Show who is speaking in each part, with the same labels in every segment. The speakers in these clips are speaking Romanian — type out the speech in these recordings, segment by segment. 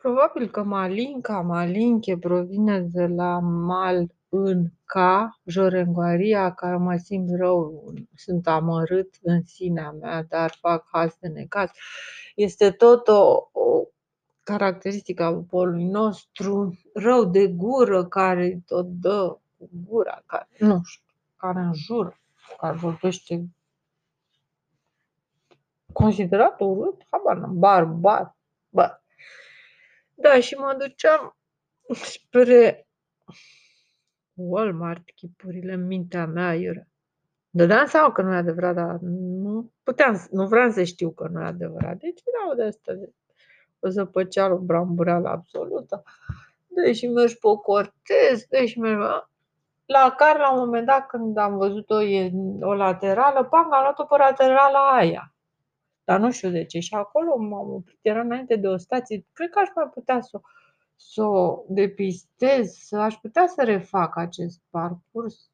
Speaker 1: Probabil că Malinca, Malinche provine de la mal în ca, jorengoaria, care mă simt rău, sunt amărât în sinea mea, dar fac haz de necaz. Este tot o, o caracteristică a poporului nostru, rău de gură, care tot dă cu gura, care, nu știu, care înjură, care vorbește considerat urât, habar n-am, barbar, bă. Da, și mă duceam spre Walmart, chipurile în mintea mea era. Dădeam seama că nu e adevărat, dar nu puteam, nu vreau să știu că nu e adevărat. Deci erau de asta de o zăpăceală, o brambureală absolută. Deci și mergi pe o cortez, deci mergi, la care la un moment dat când am văzut-o o laterală, pang, am luat-o pe laterala aia. Dar nu știu de ce. Și acolo m-am oprit, era înainte de o stație. Cred că aș mai putea să, să o depistez, să aș putea să refac acest parcurs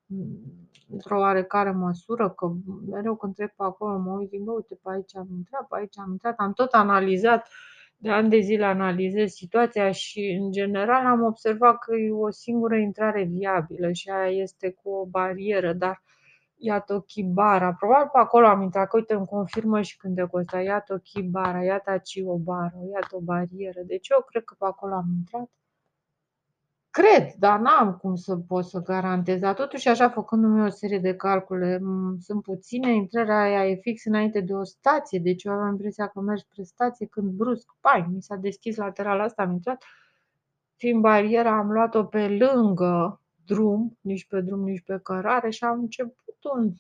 Speaker 1: într-o oarecare măsură, că mereu când trec pe acolo mă uit, zic, uite, pe aici am intrat, pe aici am intrat, am tot analizat, de ani de zile analizez situația și, în general, am observat că e o singură intrare viabilă și aia este cu o barieră, dar iată Chibara. Probabil pe acolo am intrat, că uite, îmi confirmă și când de costa, iată Chibara, iată aici o bară, iată o barieră. Deci eu cred că pe acolo am intrat. Cred, dar n-am cum să pot să garantez. Dar totuși, așa, făcându-mi o serie de calcule, sunt puține, intrarea aia e fix înainte de o stație, deci eu aveam impresia că mergi spre stație când brusc, pai, mi s-a deschis laterala asta, am intrat. Fiind bariera, am luat-o pe lângă drum, nici pe drum, nici pe cărare și am început un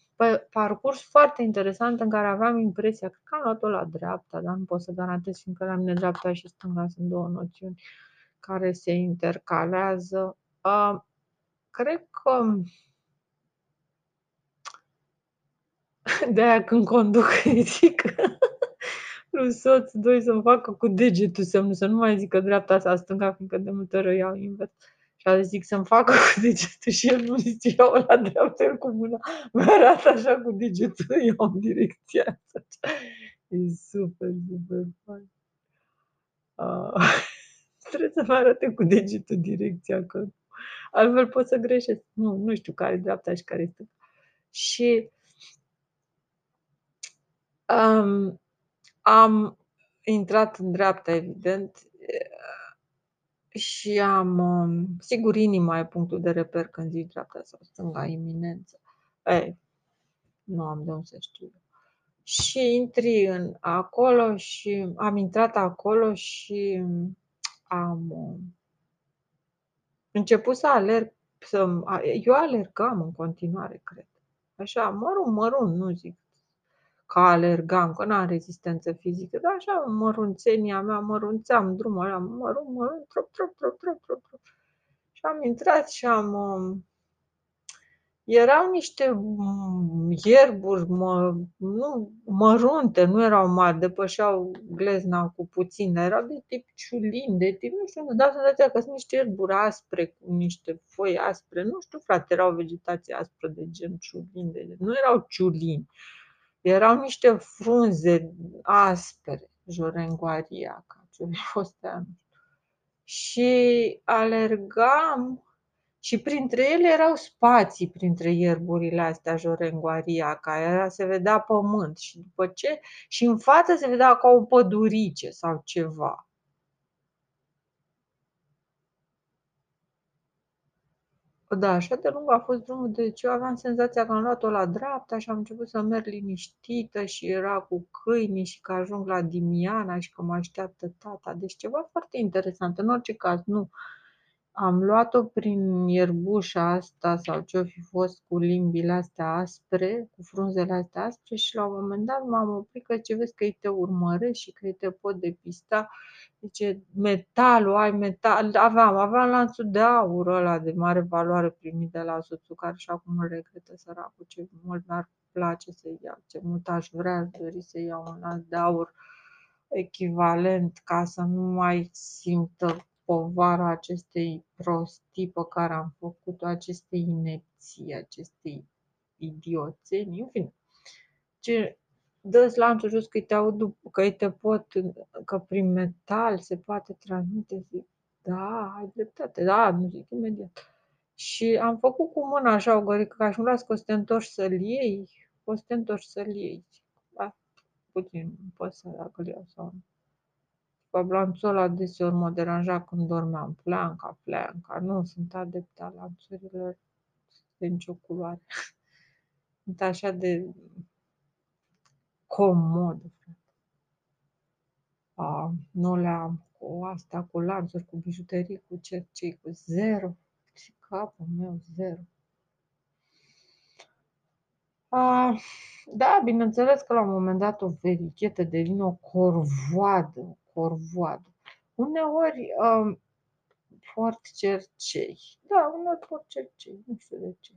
Speaker 1: parcurs foarte interesant în care aveam impresia că am luat-o la dreapta, dar nu pot să garantez, fiindcă la mine dreapta și stânga sunt două noțiuni care se intercalează. Cred că de aia când conduc zic lui soț, doi să-mi facă cu degetul semnul, să nu mai zică dreapta sau stânga, fiindcă de multe ori iau invers. Și a zic să-mi facă cu degetul și el nu zice, iau la dreapta, el cu mâna mi arată așa cu degetul, eu în direcția asta. E super, super fain. Uh, trebuie să mă arate cu degetul direcția, că altfel pot să greșesc. Nu, nu știu care e dreapta și care este. Și um, am intrat în dreapta, evident, și am, um, sigur, inima e punctul de reper când zici dreapta sau stânga, iminență. Ei, nu am de unde să știu. Și intri în acolo și am intrat acolo și am um, început să alerg, să, eu alergam în continuare, cred. Așa, mărunt, mărunt, nu zic că alergam, că n-am rezistență fizică, dar așa mărunțenia mea, mărunțeam drumul ăla, mărunt, mărunt, trop, trop, trop, trop, trop, trop. Și am intrat și am... Um, erau niște mm, ierburi mă, nu, mărunte, nu erau mari, depășeau glezna cu puțin, dar erau de tip ciulin, de tip, nu știu, îmi dau senzația că sunt niște ierburi aspre, cu niște foi aspre, nu știu, frate, erau vegetație aspră de gen ciulin, de, nu erau ciulini. Erau niște frunze aspre, jorengoaria, ca ce fost Și alergam și printre ele erau spații printre ierburile astea, jorengoaria, care se vedea pământ și după ce și în față se vedea ca o pădurice sau ceva. Da, așa de lung a fost drumul, deci eu aveam senzația că am luat-o la dreapta și am început să merg liniștită și era cu câinii și că ajung la Dimiana și că mă așteaptă tata. Deci ceva foarte interesant. În orice caz, nu am luat-o prin ierbușa asta sau ce-o fi fost cu limbile astea aspre, cu frunzele astea aspre și la un moment dat m-am oprit că ce vezi că îi te urmăresc și că îi te pot depista. Zice, metalul, ai metal, aveam, aveam lanțul de aur ăla de mare valoare primit de la soțul care și acum îl regretă săracul, ce mult mi-ar place să iau, ce mult aș vrea, aș dori să iau un lanț de aur echivalent ca să nu mai simtă povara acestei prostii pe care am făcut-o, acestei inepții, acestei idioțenii, în fine. Ce, dă-ți lanțul jos că te aud, că îi te pot, că prin metal se poate transmite, zic, da, ai dreptate, da, nu zic imediat. Și am făcut cu mâna așa o gărică, ca și las că o să te întorci să-l iei, o să te întorci să-l iei. Da, puțin, poți să dacă iau sau nu. Lanțul ăla deseori mă deranja când dormeam. Flanca, flanca. Nu sunt adepta lanțurilor de nicio culoare. Sunt așa de comod. A, nu le am cu asta, cu lanțuri, cu bijuterii, cu cercei, cu zero. Și capul meu, zero. A, da, bineînțeles că la un moment dat o verichetă devine o corvoadă, corvoadă. Uneori um, foarte cercei. Da, uneori foarte cercei, nu știu de ce.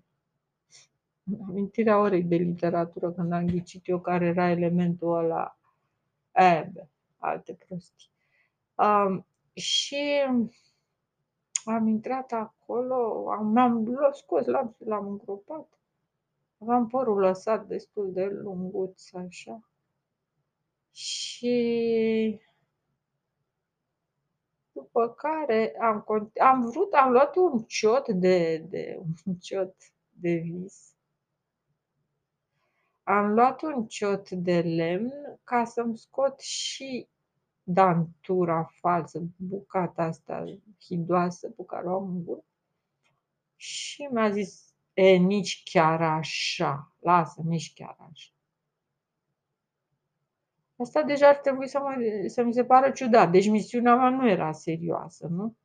Speaker 1: Amintirea orei de literatură, când am ghicit eu care era elementul ăla, ebe, alte prostii. Um, și am intrat acolo, am, am scos lanțul, l-am îngropat. Aveam părul lăsat destul de lunguț, așa. Și după care am, am vrut, am luat un ciot de, de un ciot de vis. Am luat un ciot de lemn ca să-mi scot și dantura falsă, bucata asta hidoasă pe care o am în gură. Și mi-a zis, e, nici chiar așa, lasă, nici chiar așa. Asta deja ar trebui să, mă, să mi se pară ciudat. Deci misiunea mea nu era serioasă, nu?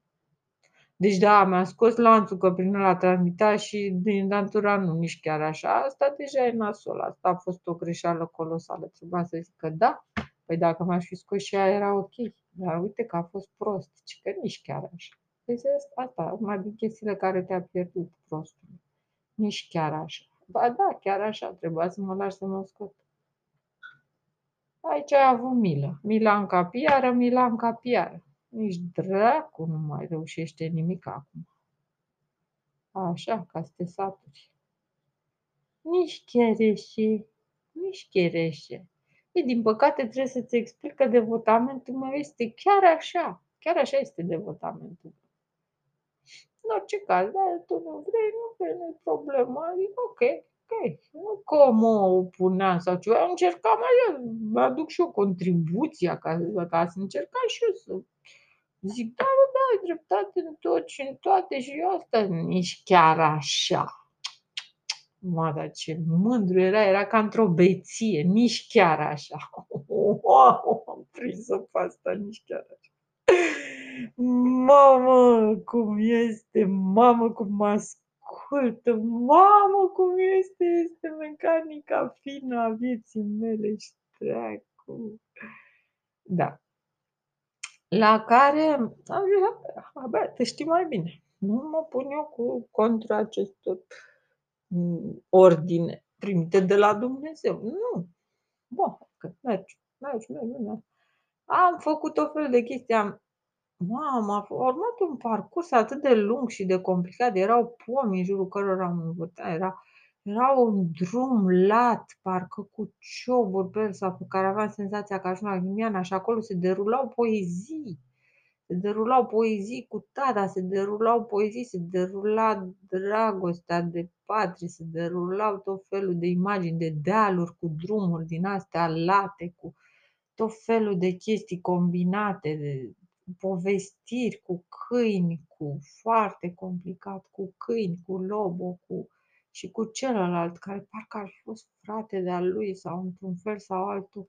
Speaker 1: Deci da, mi-a scos lanțul că prin ăla transmita și din dantura nu, nici chiar așa. Asta deja e nasol. Asta a fost o greșeală colosală. Trebuia să zic că da. Păi dacă m-aș fi scos și aia era ok. Dar uite că a fost prost. Și că nici chiar așa. Deci asta, una din chestiile care te-a pierdut prostul. Nici chiar așa. Ba da, chiar așa. Trebuia să mă lași să mă scot. Aici ai avut milă. Milanca piară, Milanca piară. Nici dracu nu mai reușește nimic acum. Așa, ca să te saturi. Nici chereșe, nici chereșe. E, din păcate trebuie să-ți explic că devotamentul meu este chiar așa. Chiar așa este devotamentul. În orice caz, dar tu nu vrei, nu vrei, nu-i problemă. Adică, ok, ok, nu că mă opuneam sau ceva, încercam așa, mă aduc și o contribuție ca, ca să încercam și eu să zic, da, da, da, ai dreptate în tot și în toate și eu asta nici chiar așa. Mă, dar ce mândru era, era ca într-o beție, nici chiar așa. Wow, am prins-o pe asta, nici chiar așa. Mamă, cum este, mamă, cum mă ascultă, mamă, cum este, este mecanica fină a vieții mele și treacu. Da. La care am zis, abia, te știi mai bine. Nu mă pun eu cu contra acestor mm, ordine primite de la Dumnezeu. Nu. Bun, că mergi, mergi, mergi, mergi. Am făcut o fel de chestii, am Mamă, a urmat un parcurs atât de lung și de complicat, erau pomi în jurul cărora am învățat, era era un drum lat, parcă cu cioburi pe el sau pe care aveam senzația că ajung la Ghimiana și acolo se derulau poezii. Se derulau poezii cu tata, se derulau poezii, se derula dragostea de patrie, se derulau tot felul de imagini de dealuri cu drumuri din astea late, cu tot felul de chestii combinate, de povestiri cu câini, cu foarte complicat, cu câini, cu lobo, cu și cu celălalt, care parcă ar fi fost frate de-al lui sau într-un fel sau altul,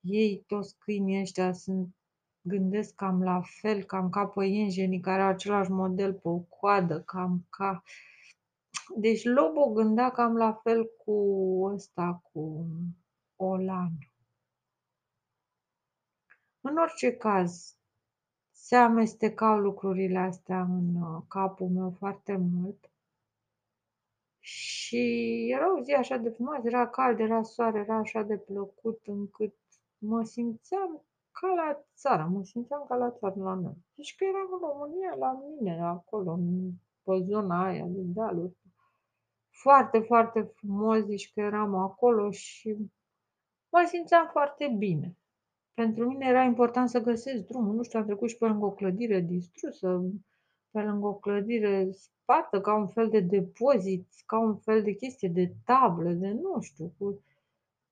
Speaker 1: ei, toți câinii ăștia, sunt, gândesc cam la fel, cam ca păienjenii care au același model pe o coadă, cam ca... Deci Lobo gândea cam la fel cu ăsta, cu Olan. În orice caz, se amestecau lucrurile astea în uh, capul meu foarte mult și era o zi așa de frumoasă, era cald, era soare, era așa de plăcut încât mă simțeam ca la țară, mă simțeam ca la țară la noi. Deci că eram în România, la mine, acolo, în, pe zona aia de dealuri. Foarte, foarte frumos, deci că eram acolo și mă simțeam foarte bine. Pentru mine era important să găsesc drumul, nu știu, am trecut și pe lângă o clădire distrusă, pe lângă o clădire spartă ca un fel de depozit, ca un fel de chestie de tablă, de nu știu, cu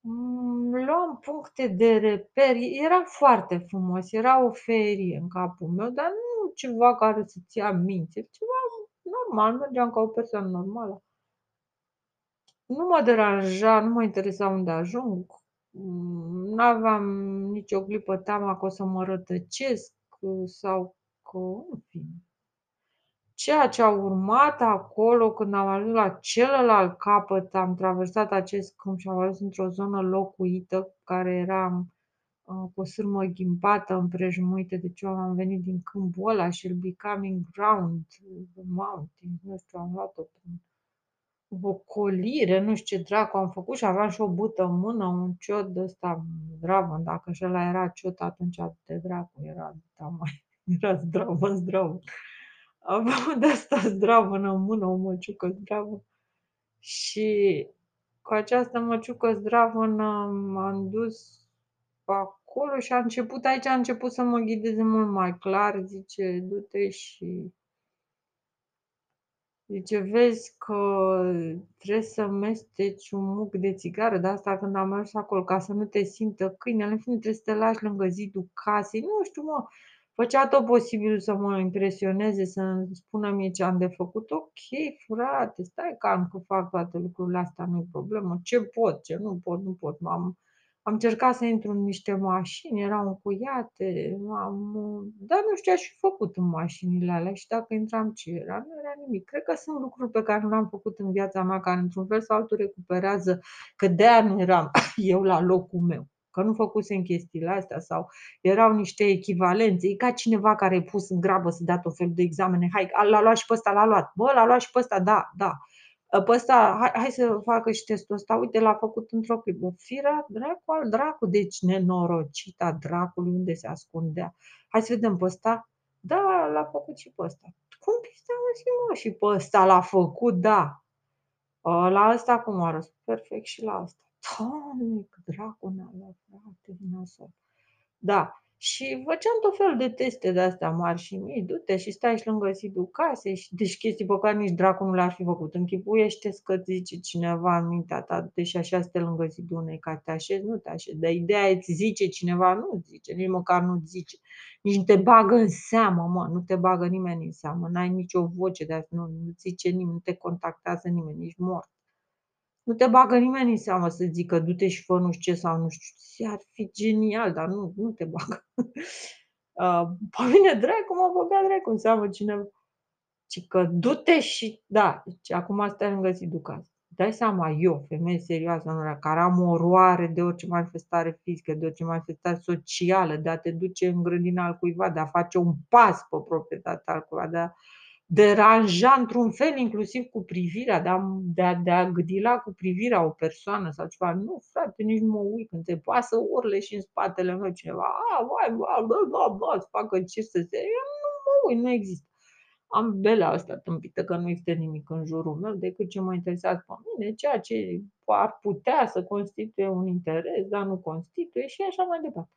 Speaker 1: Mhmm, luam puncte de reper, era foarte frumos, era o feerie în capul meu, dar nu ceva care să-ți ia mințile, ceva normal, mergeam ca o persoană normală. Nu mă deranja, nu mă interesa unde ajung, mm, n-aveam nicio clipă teama că o să mă rătăcesc sau că în fine. Ceea ce a urmat acolo când am ajuns la celălalt capăt, am traversat acest câmp și am ajuns într-o zonă locuită care era uh, cu o sârmă ghimpată, împrejmuită de ceva. Am venit din câmpul ăla și el becoming ground, the mountain, nu știu, am luat-o prin o colire, nu știu ce dracu am făcut și aveam și o bută în mână, un ciot de ăsta zdravăn, dacă și ăla era ciot, atunci de dracu era, da, mai, era zdravăn, zdravăn. Aveam de asta zdravănă în mână, o măciucă zdravă. Și cu această măciucă zdravănă m-am dus acolo și a început, aici a început să mă ghideze mult mai clar, zice, du-te și Zice, vezi că trebuie să mesteci un muc de țigară, de asta când am mers acolo, ca să nu te simtă câinele, în fine trebuie să te lași lângă zidul casei, nu știu mă, făcea tot posibilul să mă impresioneze, să-mi spună mie ce am de făcut. Ok, frate, stai calm că fac toate lucrurile astea, nu-i problemă, ce pot, ce nu pot, nu pot, m-am am încercat să intru în niște mașini, erau încuiate, am dar nu știu ce aș fi făcut în mașinile alea și dacă intram ce era, nu era nimic. Cred că sunt lucruri pe care nu le-am făcut în viața mea, care într-un fel sau altul recuperează, că de-aia nu eram eu la locul meu, că nu făcusem chestiile astea sau erau niște echivalențe. E ca cineva care e pus în grabă să dea tot felul de examene. Hai, l-a luat și pe ăsta, l-a luat. Bă, l-a luat și pe ăsta, da, da. Ă, pe ăsta, hai, hai să facă și testul ăsta, uite, l-a făcut într-o clipă. Firea dracu al dracu, deci nenorocita dracului unde se ascundea. Hai să vedem pe ăsta. Da, l-a făcut și pe ăsta. Cum pista mă, și pe ăsta l-a făcut, da. Ă, la ăsta cum a răspuns? Perfect și la ăsta. Doamne, că dracu ne-a luat, frate, nasol. Da, și făceam tot felul de teste de astea mari și mici, du-te și stai și lângă zidul casei și deci chestii pe care nici dracu nu le-ar fi făcut. închipuiește că zice cineva în mintea ta, du-te și așa stai lângă zidul unei ca te așezi, nu te așezi. Dar ideea îți zice cineva, nu zice, nici măcar nu zice. Nici nu te bagă în seamă, mă, nu te bagă nimeni în seamă, n-ai nicio voce de asta, nu, nu zice nimeni, nu te contactează nimeni, nici mort. Nu te bagă nimeni în seamă să zică du-te și fă nu știu ce sau nu știu ce. Ar fi genial, dar nu, nu te bagă. Uh, pe mine dracu mă băga dracu în seamă cineva. Ci că du-te și da, deci acum stai lângă zidul casei. Dai seama, eu, femeie serioasă, nu care am oroare de orice manifestare fizică, de orice manifestare socială, de a te duce în grădina al cuiva, de a face un pas pe proprietatea al cuiva, de a deranja într-un fel, inclusiv cu privirea, de a, de a, de a gâdila cu privirea o persoană sau ceva. Nu, frate, nici nu mă uit când te pasă urle și în spatele meu cineva. A, vai, vai, bă, bă, bă, să facă ce să se... Eu nu mă uit, nu există. Am belea asta tâmpită că nu există nimic în jurul meu decât ce mă interesează pe mine, ceea ce ar putea să constituie un interes, dar nu constituie și așa mai departe.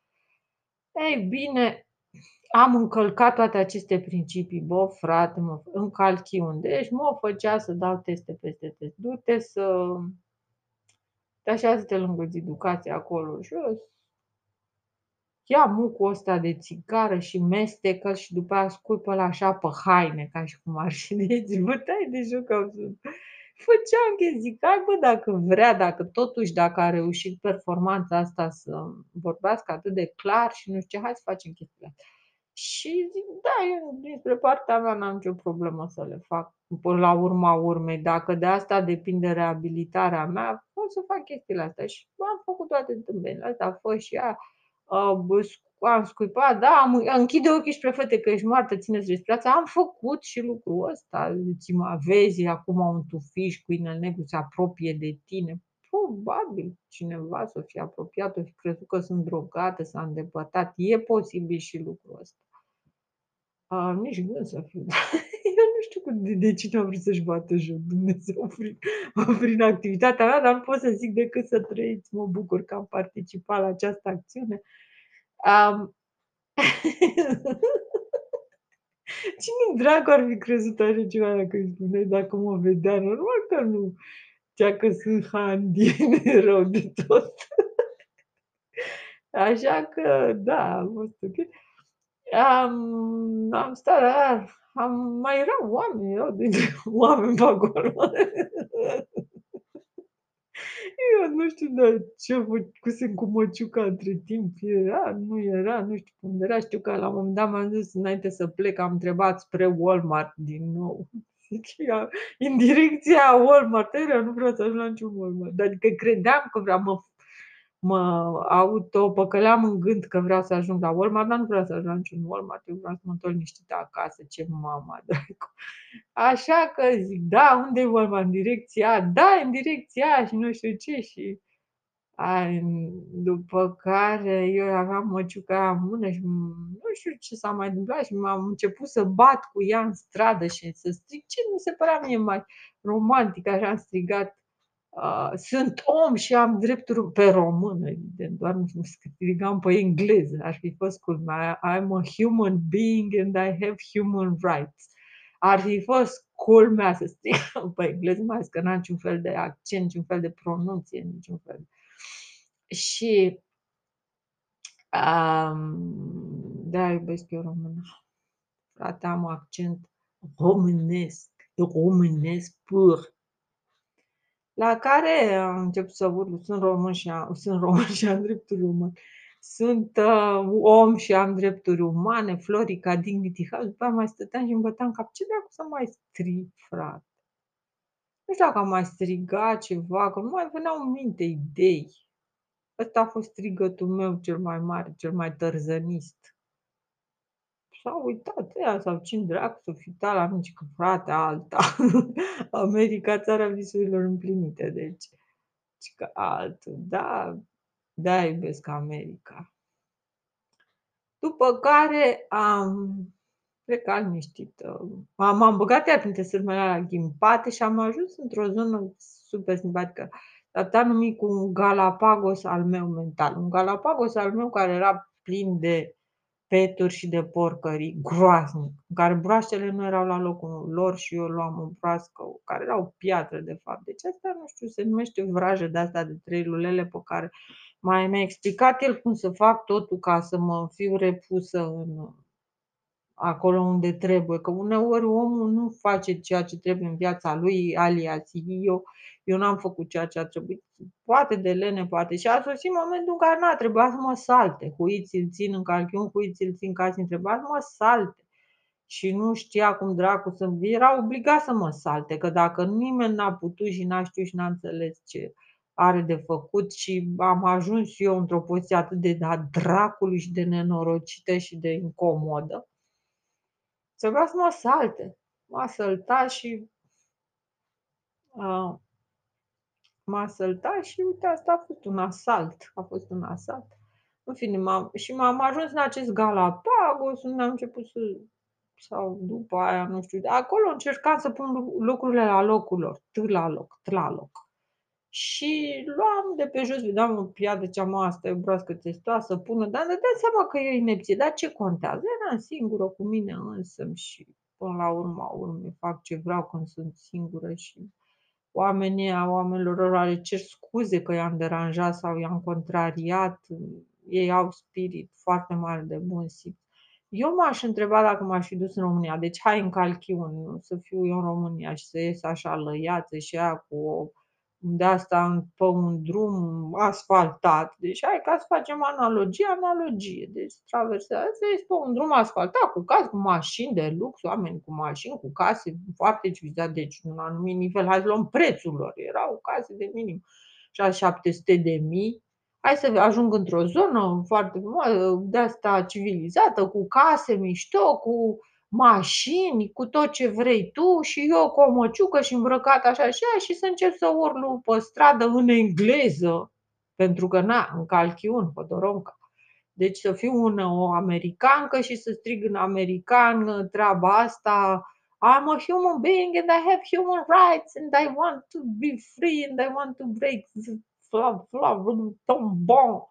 Speaker 1: Ei bine, am încălcat toate aceste principii. Bă, frate, mă, încalchi unde ești, mă făcea să dau teste peste test. Du-te să te așează-te lângă educație acolo jos, ia mucul ăsta de țigară și mestecă și după aia scuipă la așa pe haine, ca și cum ar fi deci bătai de jucă Făceam chestii, hai bă, dacă vrea, dacă totuși, dacă a reușit performanța asta să vorbească atât de clar și nu știu ce, hai să facem chestiile astea. Și zic, da, eu dinspre partea mea n-am nicio problemă să le fac. Până la urma urmei, dacă de asta depinde reabilitarea mea, pot să fac chestiile astea. Și am făcut toate întâmplările astea, fă și ea, am scuipat, da, am, închide ochii și prefete că ești moartă, țineți respirația. Am făcut și lucrul ăsta. Ți mă vezi acum un tufiș cu inel negru se apropie de tine. Probabil cineva să fie apropiat, o fi crezut că sunt drogată, s-a îndepărtat. E posibil și lucrul ăsta. Uh, nici gând să fiu. Eu nu știu cum de de cine a vrut să-și bată joc Dumnezeu prin prin activitatea mea, dar nu pot să zic decât să trăiți. Mă bucur că am participat la această acțiune. Am Cine dracu ar fi crezut așa ceva dacă îi spuneai dacă mă vedea? Normal că nu. Cea că sunt handy rău de tot. Așa că da, a fost ok. Am am stat la am mai erau oameni, erau dintre oameni pe acolo. Eu nu știu de ce făcusem cu măciuca între timp, era, nu era, nu știu unde era. Știu că la un moment dat m-am dus înainte să plec, am întrebat spre Walmart din nou. în direcția Walmart, era, nu vreau să ajung la niciun Walmart, adică credeam că vreau, mă mă autopăcăleam în gând că vreau să ajung la Walmart, dar nu vreau să ajung la niciun Walmart, eu vreau să mă întorc liniștită acasă, ce mama dracu. Așa că zic, da, unde e Walmart? În direcția A? Da, în direcția A și nu știu ce și ai, după care eu aveam măciuca în mână și nu știu ce s-a mai întâmplat și m-am început să bat cu ea în stradă și să strig ce mi se părea mie mai romantic, așa am strigat Uh, sunt om și am drepturi pe română, evident, doar nu strigam pe engleză, ar fi fost culmea. I'm a human being and I have human rights. Ar fi fost culmea să strigăm pe engleză, mai că n-am niciun fel de accent, niciun fel de pronunție, niciun fel. Și um, da, iubesc eu română. Frate, am accent românesc, românesc pur la care am început să urlu, sunt român și am, sunt român și am drepturi umane. Sunt uh, om și am drepturi umane, Florica, Dignity House, după aia mai stăteam și îmi băteam cap. Ce dracu să mai strig, frate? Nu știu dacă am mai strigat ceva, că nu mai veneau în minte idei. Ăsta a fost strigătul meu cel mai mare, cel mai tărzănist s-a uitat ea sau cine dracu să fi uitat la mine, că frate, alta. America, țara visurilor împlinite, deci, că altul, da, da, iubesc America. După care am plecat liniștită. M-am băgat iar printre sârmele la ghimpate și am ajuns într-o zonă super simpatică. Tata numit cu un Galapagos al meu mental. Un Galapagos al meu care era plin de peturi și de porcării groaznic, în care broaștele nu erau la locul lor și eu luam o broască, care era o piatră de fapt. Deci asta, nu știu, se numește vrajă de asta de trei lulele pe care mai mi-a explicat el cum să fac totul ca să mă fiu repusă în acolo unde trebuie. Că uneori omul nu face ceea ce trebuie în viața lui, alias eu, eu n-am făcut ceea ce a trebuit. Poate de lene, poate. Și a sosit momentul în care n-a trebuit să mă salte. Huiți îl țin în calchiun, huiți îl țin ca să întreba să mă salte. Și nu știa cum dracu să Era obligat să mă salte, că dacă nimeni n-a putut și n-a știut și n-a înțeles ce are de făcut și am ajuns eu într-o poziție atât de da dracului și de nenorocită și de incomodă, să vrea să mă salte. M-a săltat și uh, m-a săltat și uite, asta a fost un asalt. A fost un asalt. În fine, m-am, și m-am ajuns în acest Galapagos, unde am început să sau după aia, nu știu, acolo încercam să pun lucrurile la locul lor, t la loc, t la loc. Și luam de pe jos, vedeam o piatră, ziceam, asta e o broască testoasă, pună, dar îmi dădeam seama că e inepție, dar ce contează? Eram singură cu mine însă și până la urma urmei fac ce vreau când sunt singură și oamenii a oamenilor le cer scuze că i-am deranjat sau i-am contrariat, ei au spirit foarte mare de bun simț. Eu m-aș întreba dacă m-aș fi dus în România, deci hai în Calchiun, să fiu eu în România și să ies așa lăiață și aia cu o de asta pe un drum asfaltat. Deci hai ca să facem analogie, analogie. Deci traversează, este pe un drum asfaltat cu case, cu mașini de lux, oameni cu mașini, cu case foarte civilizați, deci un anumit nivel. Hai să luăm prețul lor. Erau case de minim 700 de mii. Hai să ajung într-o zonă foarte frumoasă, de asta civilizată, cu case mișto, cu mașini, cu tot ce vrei tu și eu cu o măciucă și îmbrăcat așa și așa și să încep să urlu pe stradă în engleză, pentru că na, în calchiun, pe doronca. Deci să fiu una, o americancă și să strig în american treaba asta, I'm a human being and I have human rights and I want to be free and I want to break blah, blah, blah, blah,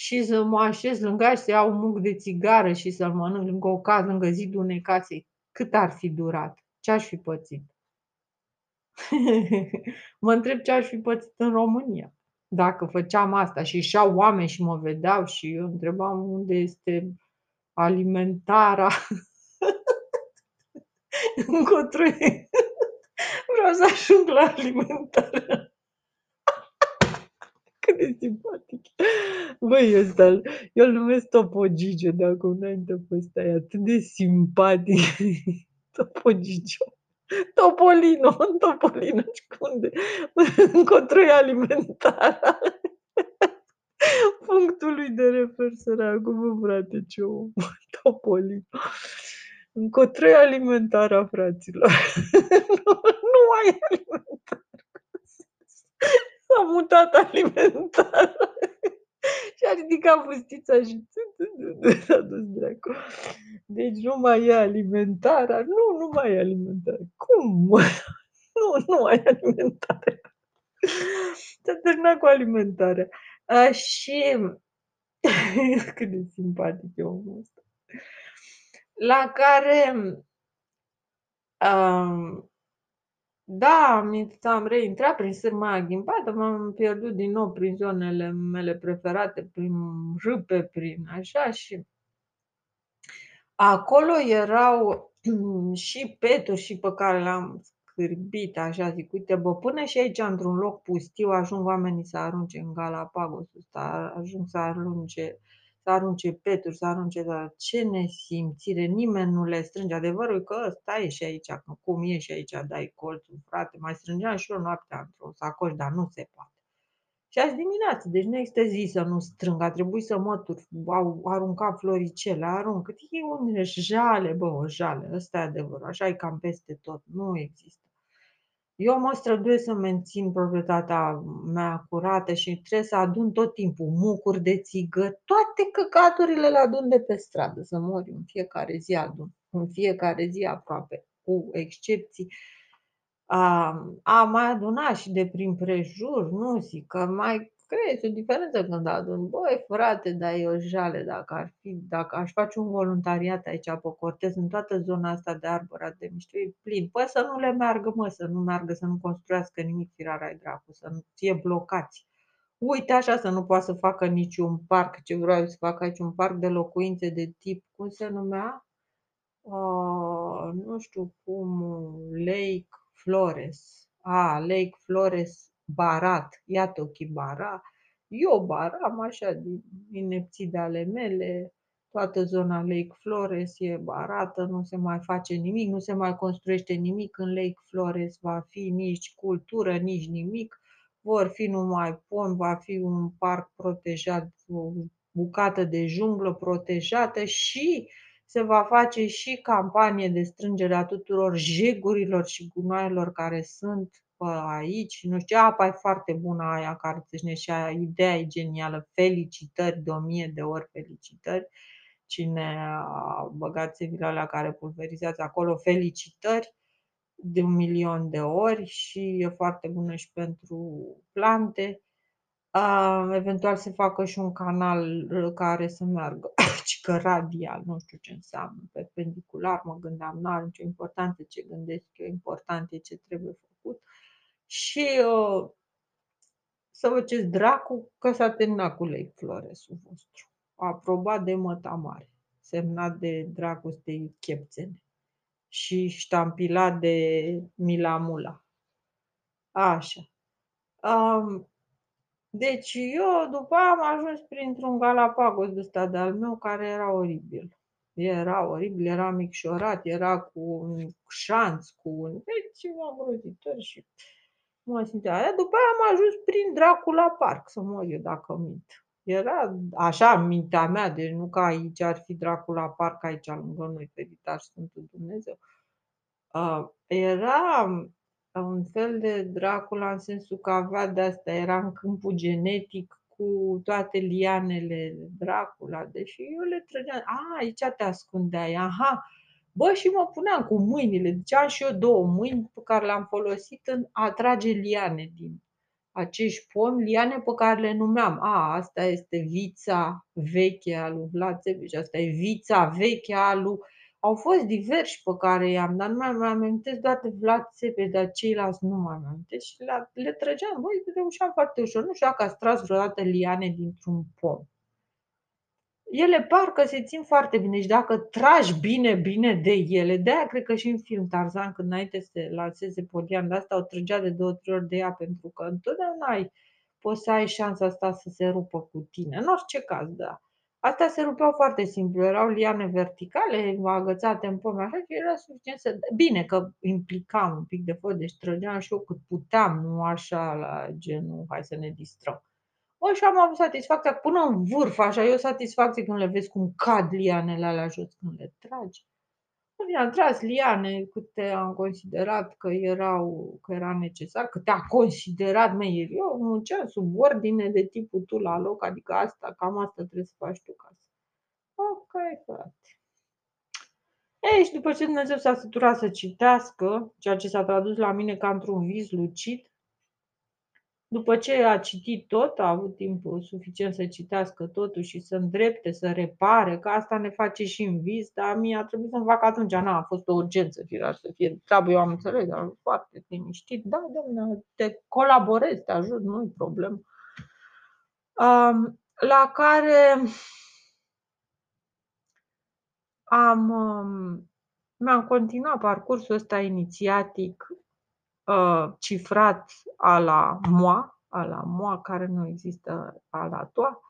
Speaker 1: și să mă așez lângă ea și să iau un muc de țigară și să-l mănânc lângă o casă, lângă zidul unei case, cât ar fi durat? Ce aș fi pățit? mă întreb ce aș fi pățit în România dacă făceam asta și ieșeau oameni și mă vedeau și eu întrebam unde este alimentarea încotro Vreau să ajung la alimentare. Cât de simpatic. Băi, ăsta, eu îl numesc Topogigio de acum înainte pe ăsta, e atât de simpatic. Topogigio. Topolino, Topolino, unde? Încotro e alimentarea. Punctul lui de refer săracul, bă, frate, ce om. Topolino. Încotro e alimentarea, fraților. nu, nu mai e alimentare. S-a mutat alimentarea. Și a ridicat fustița și s-a dus dracu. Deci nu mai e alimentarea. Nu, nu mai e alimentarea. Cum? Nu, nu mai e alimentare. S-a terminat cu alimentarea. A, și cât de simpatic e omul ăsta. La care um, da, am am reintrat prin sârma ghimpată, m-am pierdut din nou prin zonele mele preferate, prin râpe, prin așa și acolo erau și peturi și pe care le-am scârbit, așa zic, uite, bă, până și aici într-un loc pustiu ajung oamenii să arunce în Galapagos ăsta, ajung să arunce să arunce peturi, să arunce, dar ce nesimțire, nimeni nu le strânge. Adevărul că ăsta e și aici, cum e și aici, dai colțul, frate, mai strângeam și eu noaptea într-o sacoș, dar nu se poate. Și azi dimineață, deci nu există zi să nu strâng, a trebuit să mătur, au aruncat floricele, arunc, e un jale, bă, o jale, ăsta e adevărul, așa e cam peste tot, nu există. Eu mă străduiesc să mențin proprietatea mea curată și trebuie să adun tot timpul mucuri de țigă, toate căcaturile le adun de pe stradă, să mor în fiecare zi adun, în fiecare zi aproape, cu excepții. Am, am mai adunat și de prin prejur, nu zic că mai crezi o diferență când adun. Băi, frate, dar e o jale dacă ar fi, dacă aș face un voluntariat aici pe Cortez, în toată zona asta de arbora de mișto, e plin. Păi să nu le meargă, mă, să nu meargă, să nu construiască nimic firarea ai dracu, să nu fie blocați. Uite așa să nu poată să facă niciun parc, ce vreau să fac aici, un parc de locuințe de tip, cum se numea? Uh, nu știu cum, Lake Flores. A, Lake Flores barat, iată ochii bara, eu baram așa din inepții de ale mele, toată zona Lake Flores e barată, nu se mai face nimic, nu se mai construiește nimic în Lake Flores, va fi nici cultură, nici nimic, vor fi numai pom, va fi un parc protejat, o bucată de junglă protejată și se va face și campanie de strângere a tuturor jegurilor și gunoaielor care sunt aici, nu știu, apa e foarte bună aia care țâșne și aia, ideea e genială, felicitări de o mie de ori felicitări. Cine a băgat țevile alea care pulverizează acolo, felicitări de un milion de ori și e foarte bună și pentru plante. Uh, eventual se facă și un canal care să meargă, ci că radial, nu știu ce înseamnă, perpendicular, mă gândeam, nu are nicio importanță ce gândesc eu, important e ce trebuie făcut. Și uh, să vă ce dracu că s-a terminat cu Lake Floresul vostru. Aprobat de mare, semnat de Dragostei Chepțene și ștampilat de Milamula. Așa. Um, deci eu după aia am ajuns printr-un Galapagos de ăsta de-al meu care era oribil. Era oribil, era micșorat, era cu un șanț, cu un... Deci îngrozitor și mă simțeam. Aia după aia am ajuns prin Dracula Park, să mă eu dacă mint. Era așa mintea mea, deci nu că aici ar fi Dracula Park, aici lângă noi, Feritar Sfântul Dumnezeu. Uh, era un fel de Dracula în sensul că avea de asta, era în câmpul genetic cu toate lianele Dracula, deși eu le trăgeam, a, aici te ascundeai, aha, Bă, și mă puneam cu mâinile, deci am și eu două mâini pe care le-am folosit în a trage liane din acești pomi, liane pe care le numeam. A, asta este vița veche a lui Vlad Țepeș, asta e vița veche a lui... Au fost diversi pe care i-am, dar nu mai mai amintesc doar de Vlad Țepeș, dar ceilalți nu mai amintesc și le, le trăgeam. Băi, reușeam foarte ușor. Nu știu dacă ați tras vreodată liane dintr-un pom ele parcă se țin foarte bine și dacă tragi bine, bine de ele, de aia cred că și în film Tarzan, când înainte să se lanseze Polian de asta, o trăgea de două, trei ori de ea, pentru că întotdeauna ai, poți să ai șansa asta să se rupă cu tine. În orice caz, da. Astea se rupeau foarte simplu, erau liane verticale, agățate în pomi, așa și era suficient să... Bine că implicam un pic de foc, deci trăgeam și eu cât puteam, nu așa la genul, hai să ne distrăm. Bă, și am avut satisfacția până în vârf, așa, e o satisfacție când le vezi cum cad lianele alea jos când le tragi. Bine, am tras liane câte am considerat că erau, că era necesar, câte a considerat, mei, eu munceam sub ordine de tipul tu la loc, adică asta, cam asta trebuie să faci tu ca să. Ok, frate. Ei, și după ce Dumnezeu s-a săturat să citească, ceea ce s-a tradus la mine ca într-un vis lucid, după ce a citit tot, a avut timp suficient să citească totul și să îndrepte, să repare, că asta ne face și în vis, dar mie a trebuit să-mi fac atunci, n a fost o urgență, firar să fie treabă, eu am înțeles, dar foarte liniștit, da, domnule, te colaborezi, te ajut, nu-i problemă. La care am, mi-am continuat parcursul ăsta inițiatic Uh, cifrat a la moa, a la moa care nu există a la toa.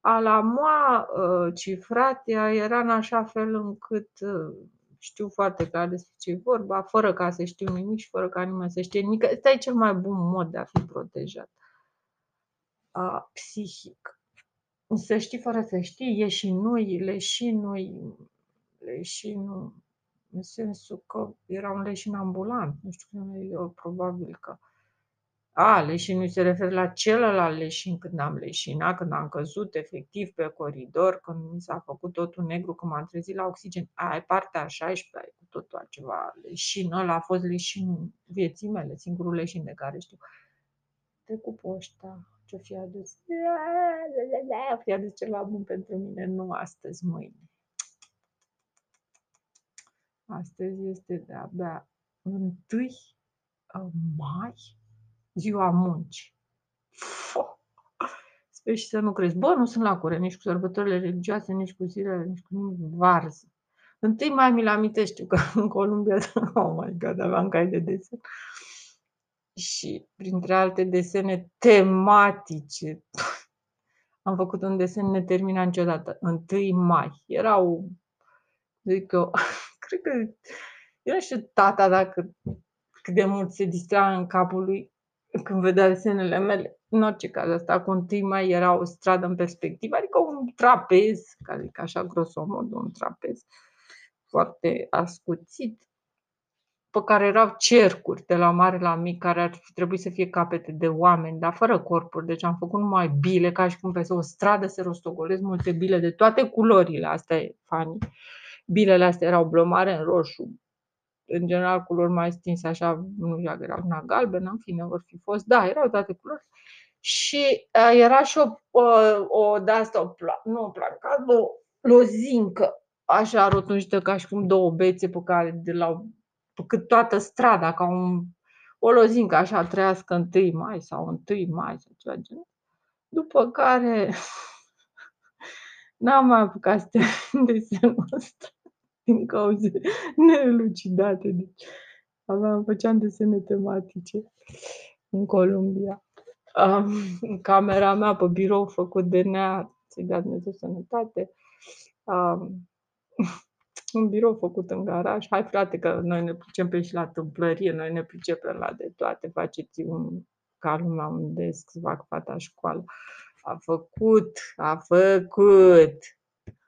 Speaker 1: A la moa uh, cifrat era în așa fel încât uh, știu foarte clar despre ce vorba, fără ca să știu nimic și fără ca nimeni să știe nimic. Ăsta e cel mai bun mod de a fi protejat. Uh, psihic. Să știi fără să știi, e și nu-i, le și nu-i, le și nu în sensul că era un leșin ambulant, nu știu, eu probabil că a, leșinul se referă la celălalt leșin când am leșinat, când am căzut efectiv pe coridor, când mi s-a făcut totul negru, când m-am trezit la oxigen. Aia e partea a 16 cu totul altceva. Leșin ăla a fost leșinul vieții mele, singurul leșin de care știu. Te cu poșta, ce-o fi adus? Fi adus ceva bun pentru mine, nu astăzi, mâine. Astăzi este de-abia 1 mai, ziua muncii. Sper și să nu crezi. Bă, nu sunt la curent nici cu sărbătorile religioase, nici cu zilele, nici cu nimic varză. Întâi mai mi-l amintești că în Columbia, oh my god, aveam cai de desen. Și printre alte desene tematice, am făcut un desen neterminat niciodată. 1 mai. Erau, zic eu, cred că, eu nu știu tata dacă cât de mult se distra în capul lui când vedea desenele mele. În orice caz, asta cu întâi mai era o stradă în perspectivă, adică un trapez, care e așa grosomod, un trapez foarte ascuțit, pe care erau cercuri de la mare la mic, care ar trebui să fie capete de oameni, dar fără corpuri. Deci am făcut numai bile, ca și cum pe o stradă se rostogolesc multe bile de toate culorile. Asta e funny. Bilele astea erau blomare în roșu, în general culori mai stinse, așa, nu știu dacă erau una galbenă, în fine, vor fi fost, da, erau toate culori. Și uh, era și o, o, o de asta, o pla, nu o placă, o lozincă, așa rotunjită ca și cum două bețe pe care de la pe cât toată strada, ca un, o lozincă așa trăiască întâi mai sau întâi mai sau ceva genul. După care n-am mai apucat să desenul ăsta din cauze nelucidate. Deci aveam, făceam desene tematice în Columbia. Um, camera mea pe birou făcut de nea, să-i dea Dumnezeu sănătate. Um, un birou făcut în garaj. Hai frate că noi ne pricepem și la tâmplărie, noi ne pricepem la de toate. Faceți un ca lumea un desc să fac fata școală. A făcut, a făcut